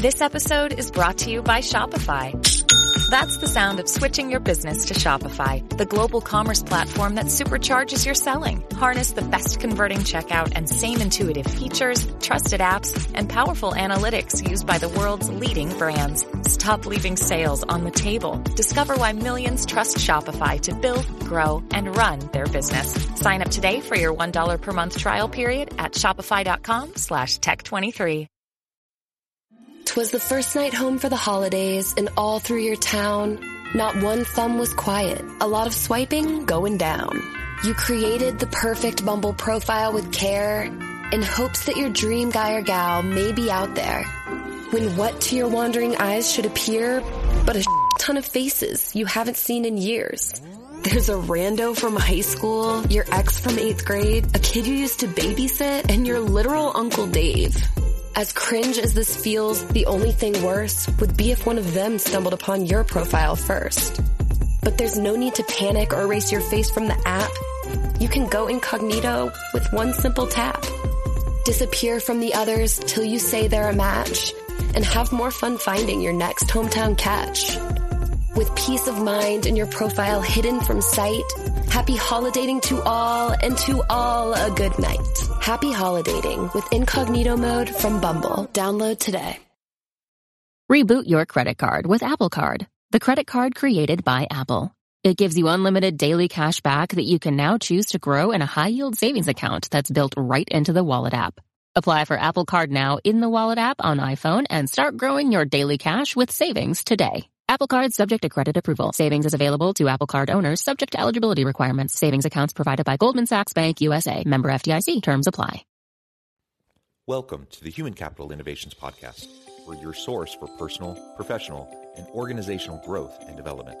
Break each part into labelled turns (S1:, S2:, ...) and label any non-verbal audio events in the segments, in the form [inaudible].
S1: This episode is brought to you by Shopify. That's the sound of switching your business to Shopify, the global commerce platform that supercharges your selling. Harness the best converting checkout and same intuitive features, trusted apps, and powerful analytics used by the world's leading brands. Stop leaving sales on the table. Discover why millions trust Shopify to build, grow, and run their business. Sign up today for your $1 per month trial period at shopify.com slash tech23.
S2: Twas the first night home for the holidays, and all through your town, not one thumb was quiet. A lot of swiping going down. You created the perfect Bumble profile with care in hopes that your dream guy or gal may be out there. When what to your wandering eyes should appear but a [laughs] ton of faces you haven't seen in years. There's a rando from high school, your ex from eighth grade, a kid you used to babysit, and your literal Uncle Dave. As cringe as this feels, the only thing worse would be if one of them stumbled upon your profile first. But there's no need to panic or erase your face from the app. You can go incognito with one simple tap. Disappear from the others till you say they're a match and have more fun finding your next hometown catch. With peace of mind and your profile hidden from sight, happy holidating to all and to all a good night. Happy holidating with incognito mode from Bumble. Download today.
S3: Reboot your credit card with Apple Card, the credit card created by Apple. It gives you unlimited daily cash back that you can now choose to grow in a high yield savings account that's built right into the Wallet app. Apply for Apple Card now in the Wallet app on iPhone and start growing your daily cash with savings today. Apple Card subject to credit approval. Savings is available to Apple Card owners subject to eligibility requirements. Savings accounts provided by Goldman Sachs Bank USA. Member FDIC. Terms apply.
S4: Welcome to the Human Capital Innovations Podcast, where your source for personal, professional, and organizational growth and development,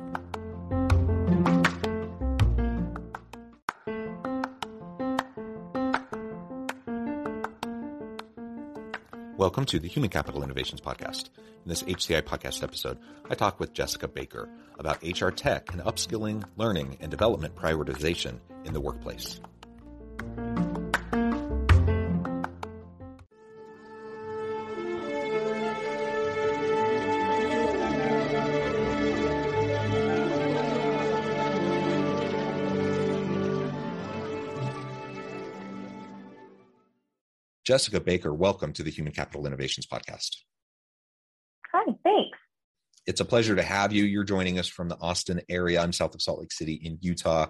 S4: Welcome to the Human Capital Innovations Podcast. In this HCI podcast episode, I talk with Jessica Baker about HR tech and upskilling, learning, and development prioritization in the workplace. Jessica Baker, welcome to the Human Capital Innovations Podcast.
S5: Hi, thanks.
S4: It's a pleasure to have you. You're joining us from the Austin area. I'm south of Salt Lake City in Utah.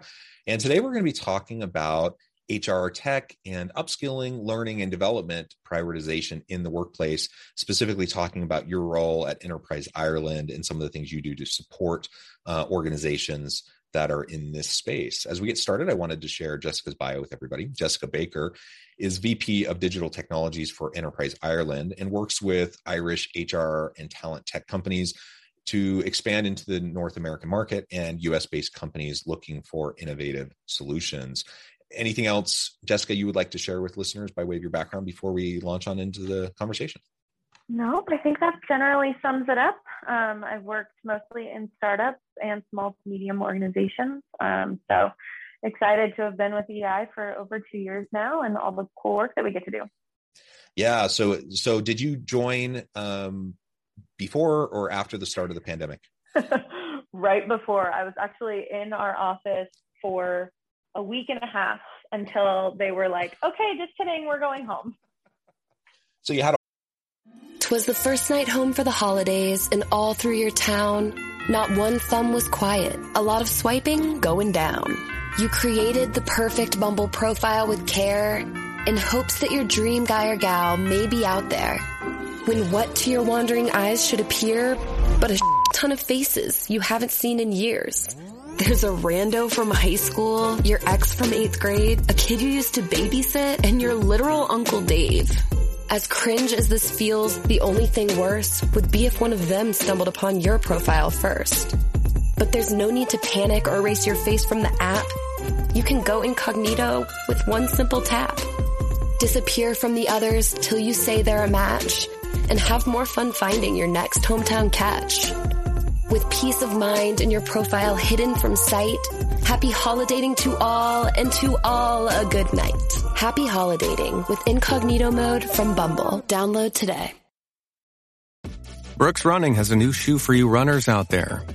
S4: And today we're going to be talking about HR tech and upskilling, learning, and development prioritization in the workplace, specifically talking about your role at Enterprise Ireland and some of the things you do to support uh, organizations that are in this space. As we get started, I wanted to share Jessica's bio with everybody. Jessica Baker is VP of Digital Technologies for Enterprise Ireland and works with Irish HR and talent tech companies to expand into the North American market and US based companies looking for innovative solutions. Anything else, Jessica, you would like to share with listeners by way of your background before we launch on into the conversation?
S5: Nope, I think that generally sums it up. Um, I've worked mostly in startups and small to medium organizations. Um, so excited to have been with EI for over two years now and all the cool work that we get to do.
S4: Yeah. So, so did you join um, before or after the start of the pandemic? [laughs]
S5: right before. I was actually in our office for a week and a half until they were like, okay, just kidding, we're going home.
S4: So you had a
S2: Twas the first night home for the holidays, and all through your town, not one thumb was quiet. A lot of swiping going down. You created the perfect Bumble profile with care in hopes that your dream guy or gal may be out there. When what to your wandering eyes should appear but a [laughs] ton of faces you haven't seen in years. There's a rando from high school, your ex from eighth grade, a kid you used to babysit, and your literal Uncle Dave. As cringe as this feels, the only thing worse would be if one of them stumbled upon your profile first. But there's no need to panic or erase your face from the app. You can go incognito with one simple tap. Disappear from the others till you say they're a match and have more fun finding your next hometown catch. With peace of mind and your profile hidden from sight, happy holidaying to all and to all a good night. Happy holidating with incognito mode from Bumble. Download today.
S6: Brooks Running has a new shoe for you runners out there.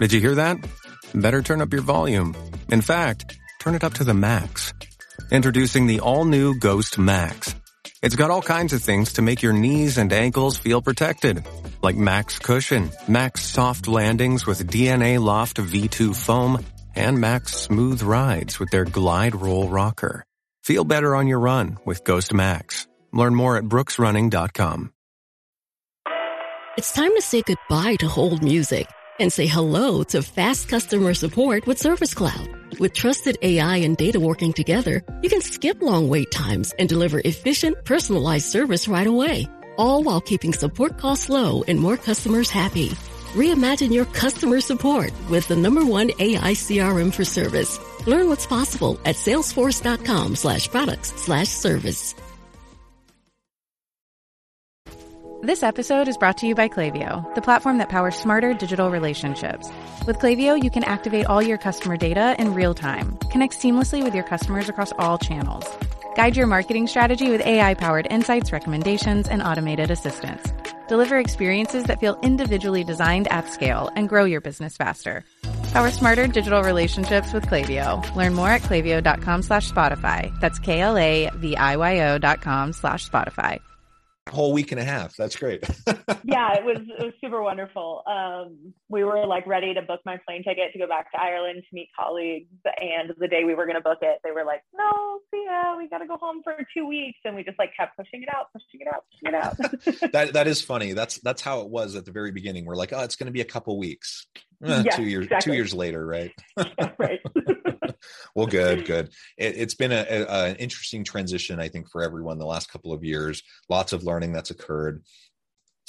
S6: Did you hear that? Better turn up your volume. In fact, turn it up to the max. Introducing the all new Ghost Max. It's got all kinds of things to make your knees and ankles feel protected like Max Cushion, Max Soft Landings with DNA Loft V2 foam, and Max Smooth Rides with their Glide Roll Rocker. Feel better on your run with Ghost Max. Learn more at brooksrunning.com.
S7: It's time to say goodbye to hold music and say hello to fast customer support with Service Cloud. With trusted AI and data working together, you can skip long wait times and deliver efficient, personalized service right away all while keeping support costs low and more customers happy. Reimagine your customer support with the number one AI CRM for service. Learn what's possible at salesforce.com slash products slash service.
S8: This episode is brought to you by Klaviyo, the platform that powers smarter digital relationships. With Klaviyo, you can activate all your customer data in real time, connect seamlessly with your customers across all channels Guide your marketing strategy with AI powered insights, recommendations, and automated assistance. Deliver experiences that feel individually designed at scale and grow your business faster. Power smarter digital relationships with Klaviyo. Learn more at klaviyo.com slash Spotify. That's K-L-A-V-I-Y-O dot com slash Spotify
S4: whole week and a half. That's great. [laughs]
S5: yeah, it was it was super wonderful. Um, we were like ready to book my plane ticket to go back to Ireland to meet colleagues, and the day we were going to book it, they were like, "No, ya, we got to go home for two weeks," and we just like kept pushing it out, pushing it out, pushing it
S4: out. [laughs] that that is funny. That's that's how it was at the very beginning. We're like, "Oh, it's going to be a couple weeks." Eh, two years exactly. two years later, right?
S5: yeah, [laughs] right. [laughs]
S4: well, good, good. It, has been an interesting transition, I think, for everyone the last couple of years. Lots of learning that's occurred.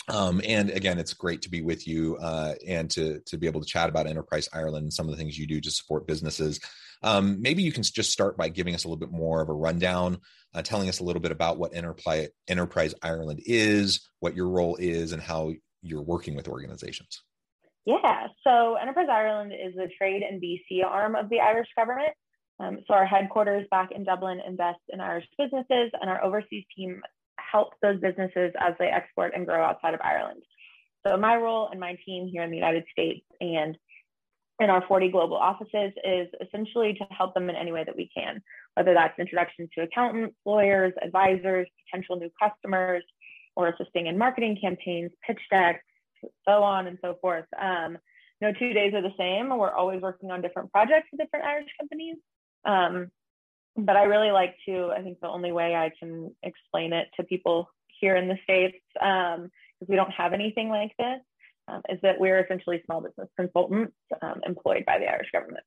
S4: Um, and again, it's great to be with you uh, and to to be able to chat about Enterprise Ireland and some of the things you do to support businesses. Um, maybe you can just start by giving us a little bit more of a rundown, uh, telling us a little bit about what Enterprise Ireland is, what your role is, and how you're working with organizations.
S5: Yeah, so Enterprise Ireland is the trade and VC arm of the Irish government. Um, so our headquarters back in Dublin invest in Irish businesses, and our overseas team helps those businesses as they export and grow outside of Ireland. So my role and my team here in the United States and in our 40 global offices is essentially to help them in any way that we can, whether that's introduction to accountants, lawyers, advisors, potential new customers, or assisting in marketing campaigns, pitch decks, so on and so forth. Um, no two days are the same. We're always working on different projects with different Irish companies. Um, but I really like to, I think the only way I can explain it to people here in the States, because um, we don't have anything like this, um, is that we're essentially small business consultants um, employed by the Irish government.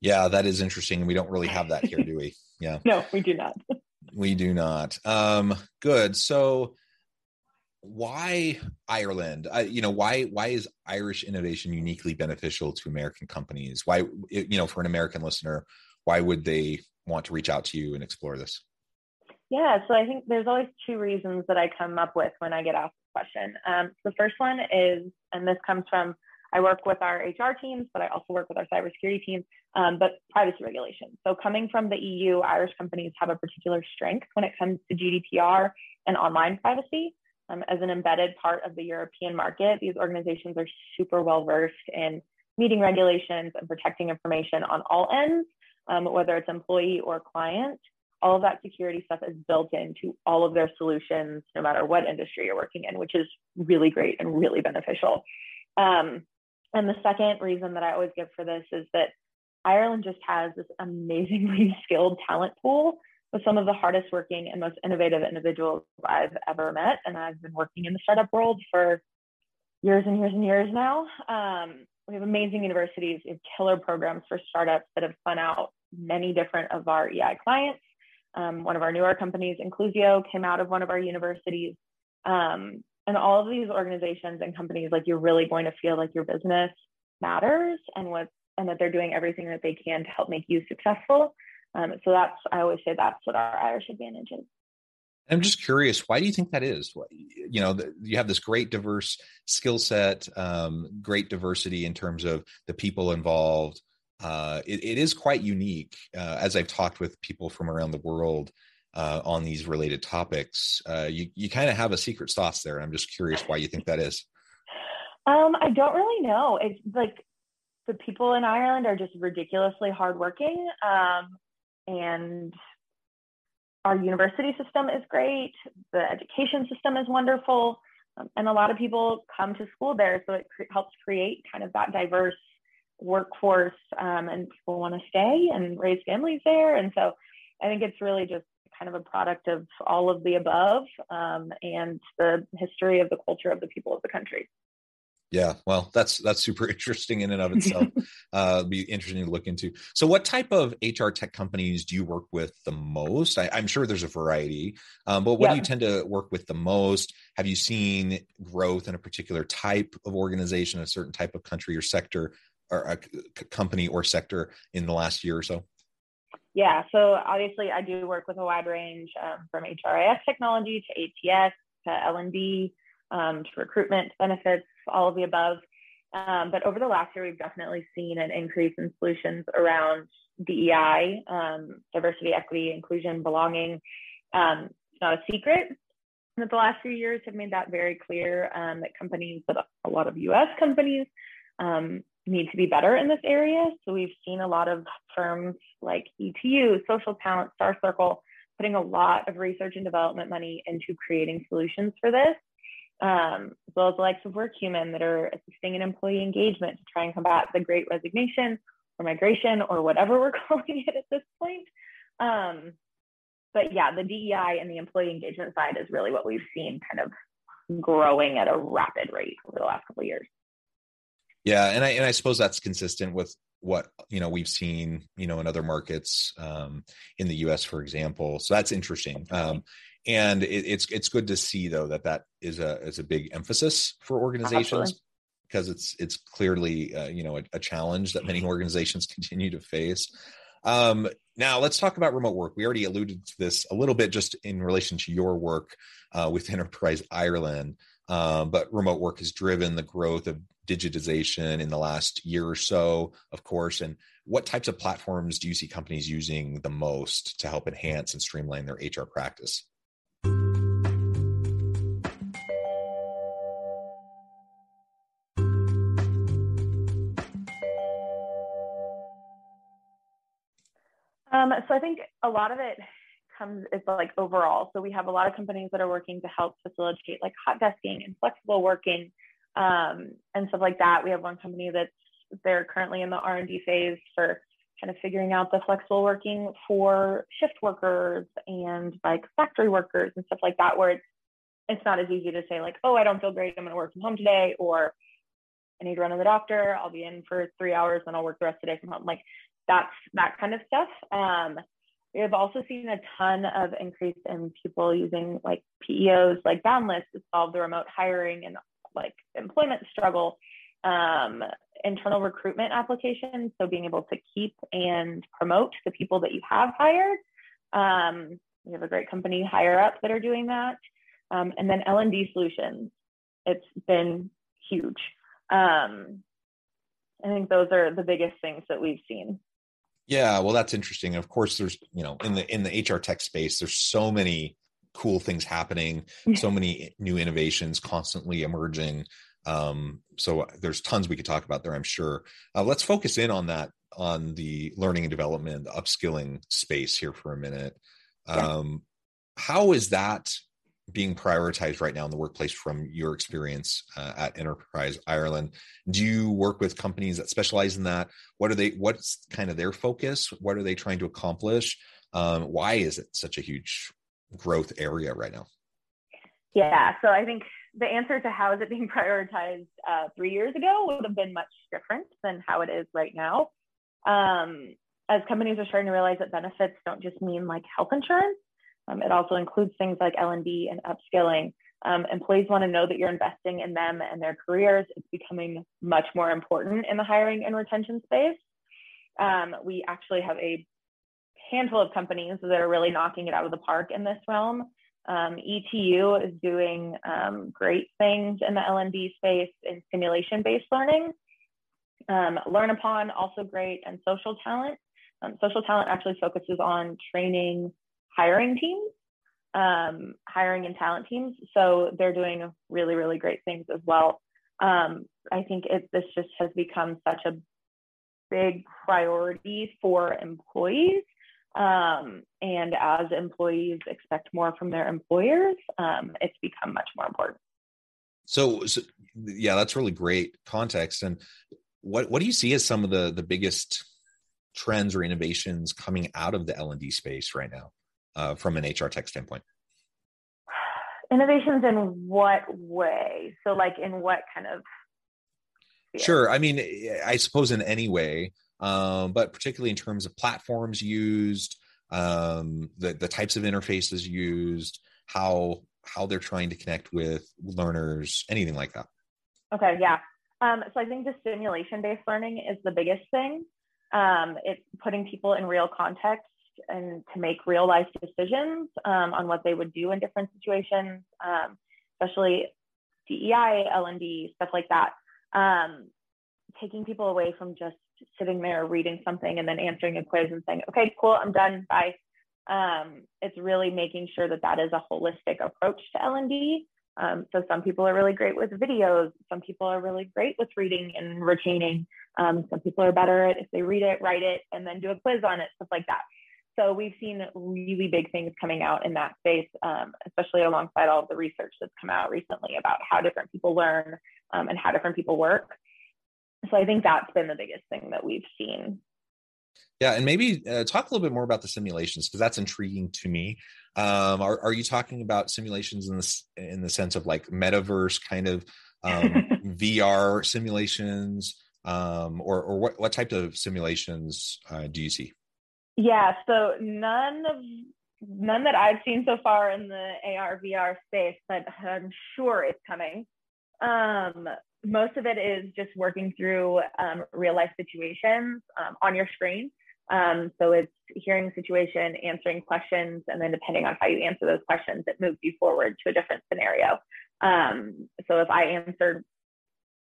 S4: Yeah, that is interesting. We don't really have that here, do we? [laughs] Yeah.
S5: no, we do not.
S4: we do not. Um, good. So why Ireland? You know, why why is Irish innovation uniquely beneficial to American companies? Why you know, for an American listener, why would they want to reach out to you and explore this?
S5: Yeah, so I think there's always two reasons that I come up with when I get asked this question. Um, the first one is, and this comes from I work with our HR teams, but I also work with our cybersecurity teams, um, but privacy regulations. So, coming from the EU, Irish companies have a particular strength when it comes to GDPR and online privacy. Um, as an embedded part of the European market, these organizations are super well versed in meeting regulations and protecting information on all ends, um, whether it's employee or client. All of that security stuff is built into all of their solutions, no matter what industry you're working in, which is really great and really beneficial. Um, and the second reason that I always give for this is that Ireland just has this amazingly [laughs] skilled talent pool with some of the hardest working and most innovative individuals I've ever met. And I've been working in the startup world for years and years and years now. Um, we have amazing universities, we have killer programs for startups that have spun out many different of our EI clients. Um, one of our newer companies, Inclusio, came out of one of our universities. Um, and all of these organizations and companies like you're really going to feel like your business matters and what and that they're doing everything that they can to help make you successful um, so that's i always say that's what our irish advantage is
S4: i'm just curious why do you think that is you know you have this great diverse skill set um, great diversity in terms of the people involved uh, it, it is quite unique uh, as i've talked with people from around the world uh, on these related topics. Uh, you you kind of have a secret sauce there. I'm just curious why you think that is.
S5: Um, I don't really know. It's like the people in Ireland are just ridiculously hardworking, um, and our university system is great. The education system is wonderful, um, and a lot of people come to school there, so it helps create kind of that diverse workforce, um, and people want to stay and raise families there. And so, I think it's really just kind of a product of all of the above um, and the history of the culture of the people of the country.
S4: Yeah, well, that's that's super [laughs] interesting in and of itself. [laughs] uh, be interesting to look into. So, what type of HR tech companies do you work with the most? I, am sure there's a variety, um, but what yeah. do you tend to work with the most? Have you seen growth in a particular type of organization, a certain type of country or sector, or a company or sector in the last year or so?
S5: yeah, so obviously I do work with a wide range um, from HRIS technology to ATS to L&D um, to recruitment benefits, all of the above. Um, but over the last year, we've definitely seen an increase in solutions around DEI, um, diversity, equity, inclusion, belonging. Um, it's not a secret that the last few years have made that very clear um, that companies, but a lot of US companies, need to be better in this area. So we've seen a lot of firms like ETU, Social Talent, Star Circle, putting a lot of research and development money into creating solutions for this, um, as well as the likes of WorkHuman that are assisting in employee engagement to try and combat the great resignation or migration or whatever we're [laughs] calling it at this point. Um, but yeah, the DEI and the employee engagement side is really what we've seen kind of growing at a rapid rate over the last couple years.
S4: Yeah, and I and I suppose that's consistent with what you know we've seen you know in other markets um, in the U.S. for example. So that's interesting, um, and it, it's it's good to see though that that is a is a big emphasis for organizations. Absolutely. Because it's it's clearly uh, you know a, a, challenge that many [laughs] organizations continue to face. Um, now let's talk about remote work. We already alluded to this a little bit just in relation to your work uh, with [laughs] Enterprise Ireland, um, but remote work has driven the growth of digitization in the last year or so, of course, and what types of platforms do you see companies using the most to help enhance and streamline their HR practice?
S5: Um, so I think a lot of it comes is like overall. So we have a lot of companies that are working to help facilitate like hot desking and flexible working um, and stuff like that. We have one company that's they're currently in the R&D phase for kind of figuring out the flexible working for shift workers and like factory workers and stuff like that, where it's it's not as easy to say like, oh, I don't feel great, I'm going to work from home today, or I need to run to the doctor, I'll be in for three hours, then I'll work the rest of the day from home. Like that's that kind of stuff. Um, we have also seen a ton of increase in people using like PEOs like Boundless to solve the remote hiring and like employment struggle. Um, internal recruitment applications, so being able to keep and promote the people that you have hired. Um, we have a great company HireUp that are doing that, um, and then L and D solutions. It's been huge. Um, I think those are the biggest things that we've seen.
S4: Yeah, well, that's interesting. Of course, there's you know in the in the HR tech space, there's so many cool things happening, so many new innovations constantly emerging. Um, so there's tons we could talk about there, I'm sure. Uh, let's focus in on that on the learning and development, the upskilling space here for a minute. Um, yeah. How is that being prioritized right now in the workplace from your experience uh, at Enterprise Ireland? Do you work with companies that specialize in that? What are they? What's kind of their focus? What are they trying to accomplish? Um, why is it such a huge growth area right now?
S5: Yeah, so I think the answer to how is it being [laughs] prioritized uh, three years ago would have been much different than how it is right now. Um, as companies are starting to realize that benefits don't just mean like health insurance, um, it also includes things like L&D and upskilling. Um, employees want to know that you're investing in them and their careers. It's becoming much more important in the hiring and retention space. Um, we actually have a handful of companies that are really knocking it out of the park in this realm. Um, ETU is doing um, great things in the L&D space in simulation-based learning. Um, Learn Upon also great, and Social Talent. Um, social Talent actually focuses on training hiring teams, um, hiring and talent teams. So they're doing really, really great things as well. Um, I think it, this just has become such a big priority for employees. Um, and as employees expect more from their employers, um, it's become much more important.
S4: So, so, yeah, that's really great context. And what what do you see as some of the the biggest trends or innovations coming out of the L and D space right now? Uh, from an HR tech standpoint?
S5: Innovations in what way? So, like, in what kind of?
S4: Sure. I mean, I suppose in any way, um, but particularly in terms of platforms used, um, the the types of interfaces used, how how they're trying to connect with learners, anything like that.
S5: Okay. Yeah. Um, so I think the simulation based learning is the biggest thing. Um, it's putting people in real context and to make real life decisions um, on what they would do in different situations, um, especially DEI, L&D, stuff like that. Um, taking people away from just sitting there reading something and then answering a quiz and saying, okay, cool, I'm done, bye. Um, it's really making sure that that is a holistic approach to L&D. Um, so some people are really great with videos. Some people are really great with reading and retaining. Um, some people are better at if they read it, write it, and then do a quiz on it, stuff like that. So we've seen really big things coming out in that space, um, especially alongside all of the research that's come out recently about how different people learn um, and how different people work. So I think that's been the biggest thing that we've seen.
S4: Yeah, and maybe uh, talk a little bit more about the simulations because that's intriguing to me. Um, are, are you talking about simulations in the in the sense of like metaverse kind of um, [laughs] VR simulations, um, or or what what type of simulations uh, do you see?
S5: Yeah, so none of none that I've seen so far in the AR VR space, but I'm sure it's coming. Um, most of it is just working through um, real life situations um, on your screen. Um, so it's hearing situation, answering questions, and then depending on how you answer those questions, it moves you forward to a different scenario. Um, so if I answered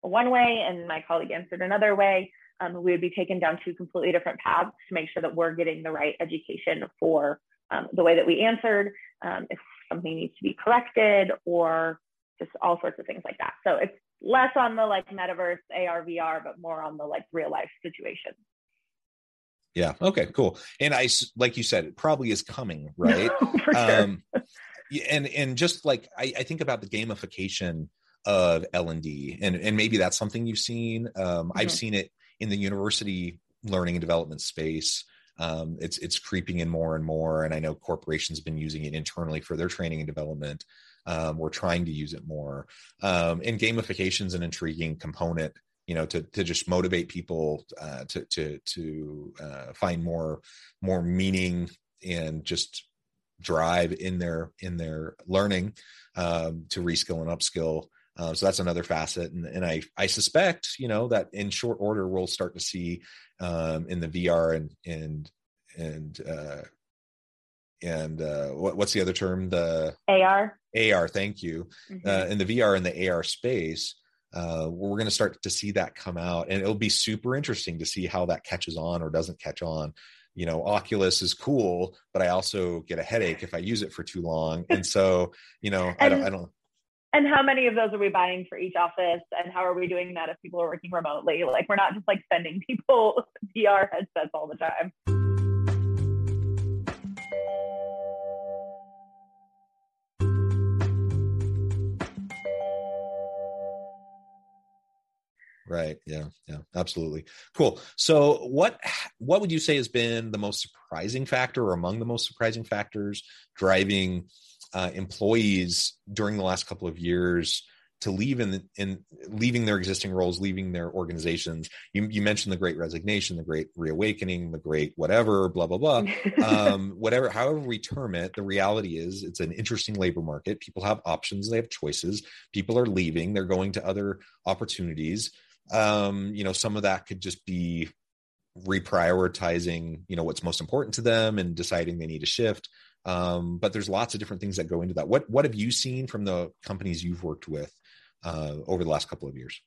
S5: one way and my colleague answered another way, um, we would be taken down two completely different paths to make sure that we're getting the right education for um, the way that we answered, um, if something needs to be corrected, or just all sorts of things like that. So it's less on the like metaverse, AR, VR, but more on the like real life situation.
S4: Yeah. Okay. Cool. And I, like you said, it probably is coming, [laughs] right?
S5: For sure. Um,
S4: and and just like I, I think about the gamification of L and D, and and maybe that's something you've seen. Um, mm-hmm. I've seen it in the university learning and development space. Um, it's it's creeping in more and more, and I know corporations have been using it internally for their training and development. Um, we're trying to use it more. Um, and gamification is an intriguing component you know to to just motivate people uh, to to to uh, find more more meaning and just drive in their in their learning um, to reskill and upskill uh, so that's another facet and, and i i suspect you know that in short order we'll start to see um, in the vr and and and uh, and uh, what, what's the other term? The
S5: AR.
S4: AR. Thank you. Mm-hmm. Uh, in the VR and the AR space, uh, we're going to start to see that come out, and it'll be super interesting to see how that catches on or doesn't catch on. You know, Oculus is cool, but I also get a headache if I use it for too long, and so you know, I don't, I don't.
S5: And how many of those are we buying for each office? And how are we doing that if people are working remotely? Like, we're not just like sending people [laughs] VR headsets all the time.
S4: Right. Yeah. Yeah. Absolutely. Cool. So, what what would you say has been the most surprising factor, or among the most surprising factors, driving uh, employees during the last couple of years to leave in in leaving their existing roles, leaving their organizations? You, you mentioned the Great Resignation, the Great Reawakening, the Great whatever, blah blah blah. [laughs] um, whatever, however we term it, the reality is it's an interesting labor market. People have options, they have choices. People are leaving; they're going to other opportunities um, you know, some of that could just be reprioritizing, you know, what's most important to them and deciding they need a shift. Um, but there's lots of different things that go into that. What what have you seen from the companies you've worked with uh, over the last couple of years?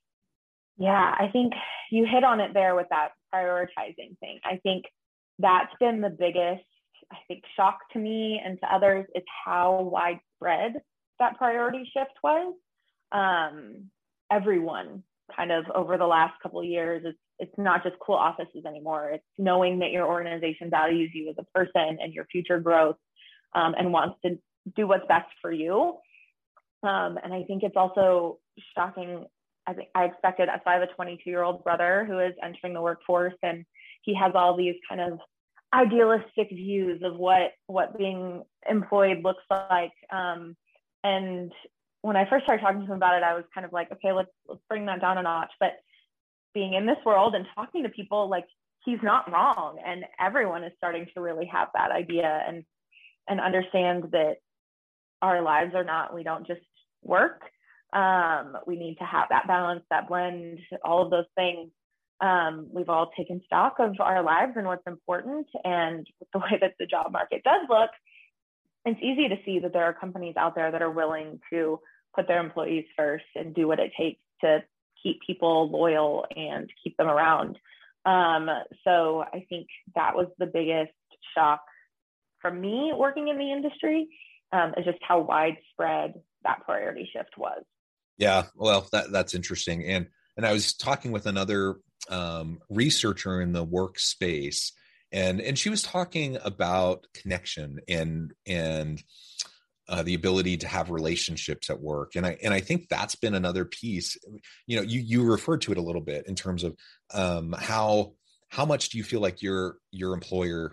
S5: Yeah, I think you hit on it there with that prioritizing thing. I think that's been the biggest, I think, shock to me and to others is how widespread that priority shift was. Um, everyone kind of over the last couple of years it's it's not just cool offices anymore it's knowing that your organization values you as a person and your future growth um, and wants to do what's best for you. Um, and i think it's also shocking. I think i expected so i have a 22 year old brother who is entering the workforce and he has all these kind of idealistic views of what what being employed looks like. Um, and when I first started talking to him about it, I was kind of like, okay, let's let's bring that down a notch. But being in this world and talking to people, like he's not wrong, and everyone is starting to really have that idea. And and understand that our lives are not we don't just work. Um, we need to have that balance, that blend, all of those things. Um, we've all taken stock of our lives and what's important, and the [laughs] way that the job market does look it's easy to see that there are companies out there that are willing to put their employees first and do what it takes to keep people loyal and keep them around. Um, so I think that was the biggest shock for me working in the industry um, is just how widespread that priority shift was.
S4: Yeah, well, that that's interesting, and and I was talking with another um, researcher in the workspace and and she was talking about connection and and uh, the ability to have relationships at work. And i and i think that's been another piece. You know you you referred to it a little bit in terms of um, how how much do you feel like your your employer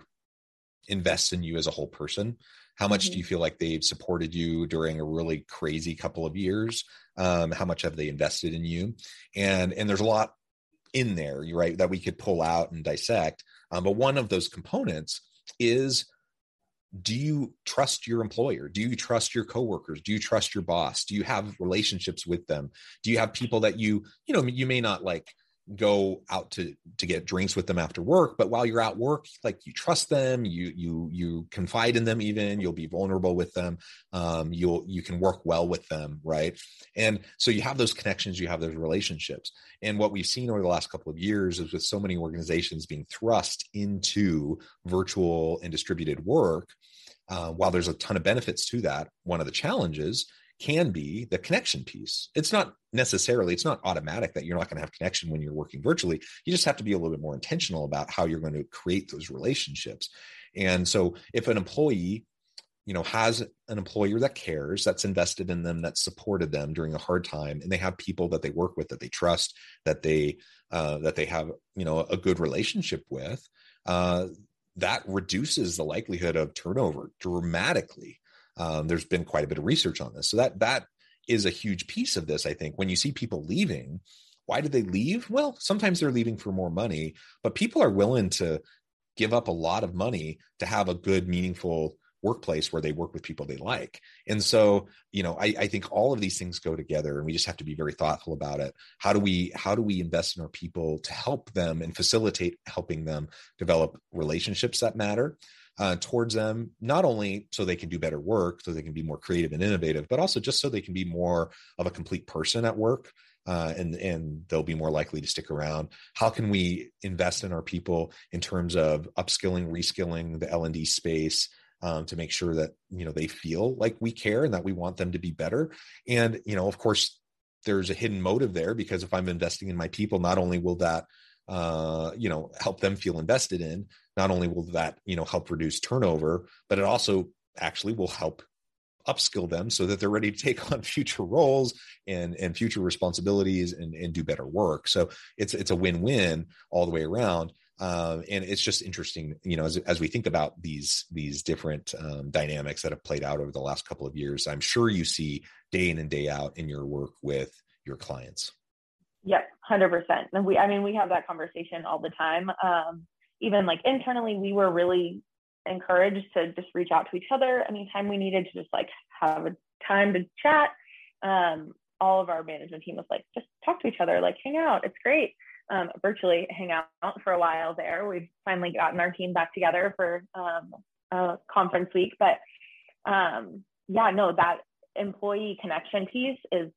S4: invests in you as a whole person? How much mm-hmm. do you feel like they've supported you during a really crazy couple of years? Um, how much have they invested in you? And and there's a lot in there right that we could pull out and dissect. Um, but one of those components is do you trust your employer? Do you trust your coworkers? Do you trust your boss? Do you have relationships with them? Do you have people that you you know you may not like go out to to get drinks with them after work but while you're at work like you trust them you you you confide in them even you'll be vulnerable with them um, you'll you can work well with them right? And so you have those connections you have those relationships. And what we've seen over the last couple of years is with so many organizations being thrust into virtual and distributed work uh, while there's a ton of benefits to that one of the challenges can be the connection piece. It's not necessarily, it's not automatic that you're not going to have connection when you're working virtually. You just have to be a little bit more intentional about how you're going to create those relationships. And so if an employee, you know, has an employer that cares, that's invested in them, that supported them during a hard time, and they have people that they work with that they trust, that they uh, that they have, you know, a good relationship with, uh, that reduces the likelihood of turnover dramatically. Um, there's been quite a bit of research on this. So that that is a huge piece of this. I think when you see people leaving, why do they leave? Well, sometimes they're leaving for more money, but people are willing to give up a lot of money to have a good, meaningful workplace where they work with people they like. And so, you know, I, I, think all of these things go together and we just have to be very thoughtful about it. How do we how do we invest in our people to help them and facilitate helping them develop relationships that matter? Uh, towards them, not only so they can do better work, so they can be more creative and innovative, but also just so they can be more of a complete person at work uh, and and they'll be more likely to stick around. How can we invest in our people in terms of upskilling, reskilling the L and D space? Um, to make sure that you know they feel like we care and that we want them to be better and you know of course there's a hidden motive there because if i'm investing in my people not only will that uh, you know help them feel invested in not only will that you know help reduce turnover but it also actually will help upskill them so that they're ready to take [laughs] on future roles and and future responsibilities and, and do better work. So it's it's a win-win all the way around. Um, and it's just interesting you know as, as we think about these these different um, dynamics that have played out over the last couple of years i'm sure you see day in and day out in your work with your clients.
S5: Yep 100% and we i mean we have that conversation all the time um, even like internally we were really encouraged to just reach out to each other anytime we needed to just like have a time to chat. Um, all of our management team was like, just talk to each other, like hang out. It's great. Um, virtually hang out for a while there. We've finally gotten our team back together for um, a conference week, but um, yeah, no, that employee connection piece is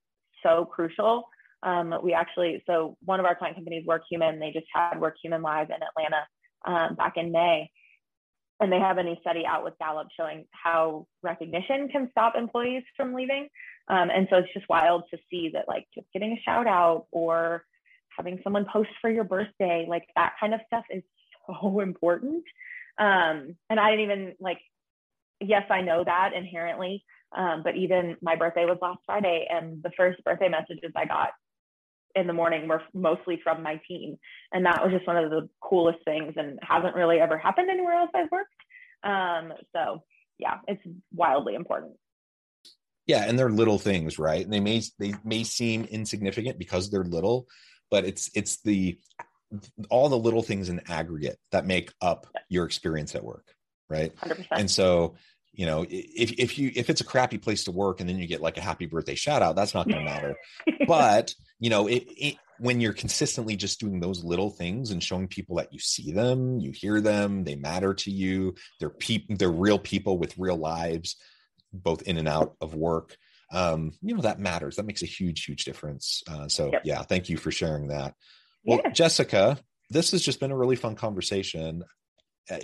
S5: so crucial. Um, we actually, so one of our client companies, WorkHuman, they just had WorkHuman Live in Atlanta um, back in May and they have a new study out with Gallup showing how recognition can stop employees from leaving. Um, and so it's just wild to see that like just getting a shout out or having someone post for your birthday, like that kind of stuff is so [laughs] important. Um, and I didn't even like, yes, I know that inherently. Um, but even my birthday was last Friday, and the first birthday messages I got in the morning were mostly from my team. And that was just one of the coolest things and hasn't really ever happened anywhere else I've worked. Um, so yeah, it's wildly important.
S4: Yeah, and they're little things, right? And they may they may seem insignificant because they're little, but it's it's the all the little things in aggregate that make up your experience at work, right?
S5: 100%.
S4: And so you know if, if you if it's a crappy place to work and then you get like a happy birthday shout out that's not going to matter [laughs] but you know it, it, when you're consistently just doing those little things and showing people that you see them you hear them they matter to you they're people they're real people with real lives both in and out of work um you know that matters that makes a huge huge difference uh, so yep. yeah thank you for sharing that well yeah. jessica this has just been a really fun conversation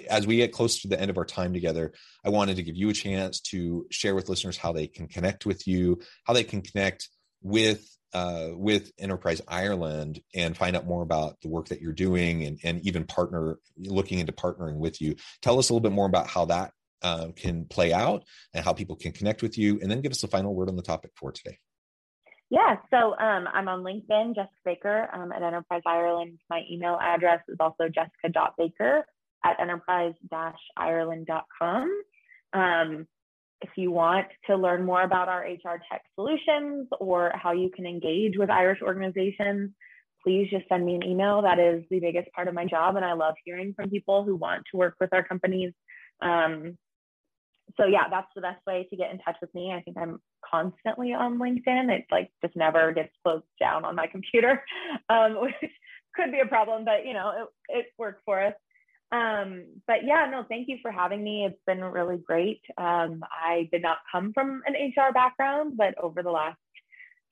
S4: as we get close to the end of our time together, I wanted to give you a chance to share with listeners how they can connect with you, how they can connect with uh, with Enterprise Ireland and find out more about the work that you're doing and, and even partner looking into partnering with you. Tell us a little bit more about how that uh, can play out and how people can connect with you, and then give us the final word on the topic for today.
S5: Yeah, so um, I'm on LinkedIn, Jessica Baker um, at Enterprise Ireland. My email address is also jessica.baker at enterprise-ireland.com. Um, if you want to learn more about our HR tech solutions or how you can engage with Irish organizations, please just send me an email. That is the biggest part of my job. And I love hearing from people who want to work with our companies. Um, so yeah, that's the best way to get in touch with me. I think I'm constantly on LinkedIn. It like just never gets closed down on my computer, [laughs] um, which could be a problem, but you know, it, it worked for us. Um, but yeah, no, thank you for having me. It's been really great. Um, I did not come from an HR background, but over the last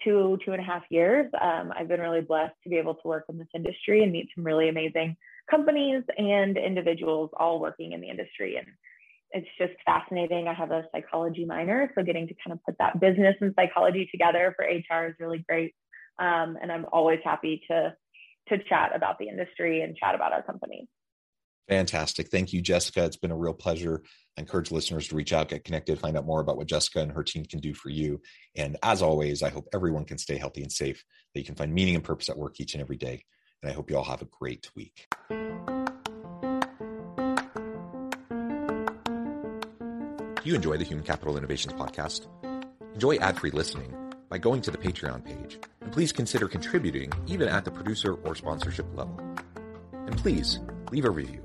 S5: two, two and a half years, um, I've been really blessed to be able to work in this industry and meet some really amazing companies and individuals all working in the industry. And it's just fascinating. I have a psychology minor, so getting to kind of put that business and psychology together for HR is really great. Um, and I'm always happy to to chat about the industry and chat about our company.
S4: Fantastic. Thank you, Jessica. It's been a real pleasure. I encourage listeners to reach out, get connected, find out more about what Jessica and her team can do for you. And as always, I hope everyone can stay healthy and safe, that you can find meaning and purpose at work each and every day. And I hope you all have a great week. Do you enjoy the Human Capital Innovations podcast? Enjoy ad free listening by going to the Patreon page, and please consider contributing even at the producer or sponsorship level. And please leave a review.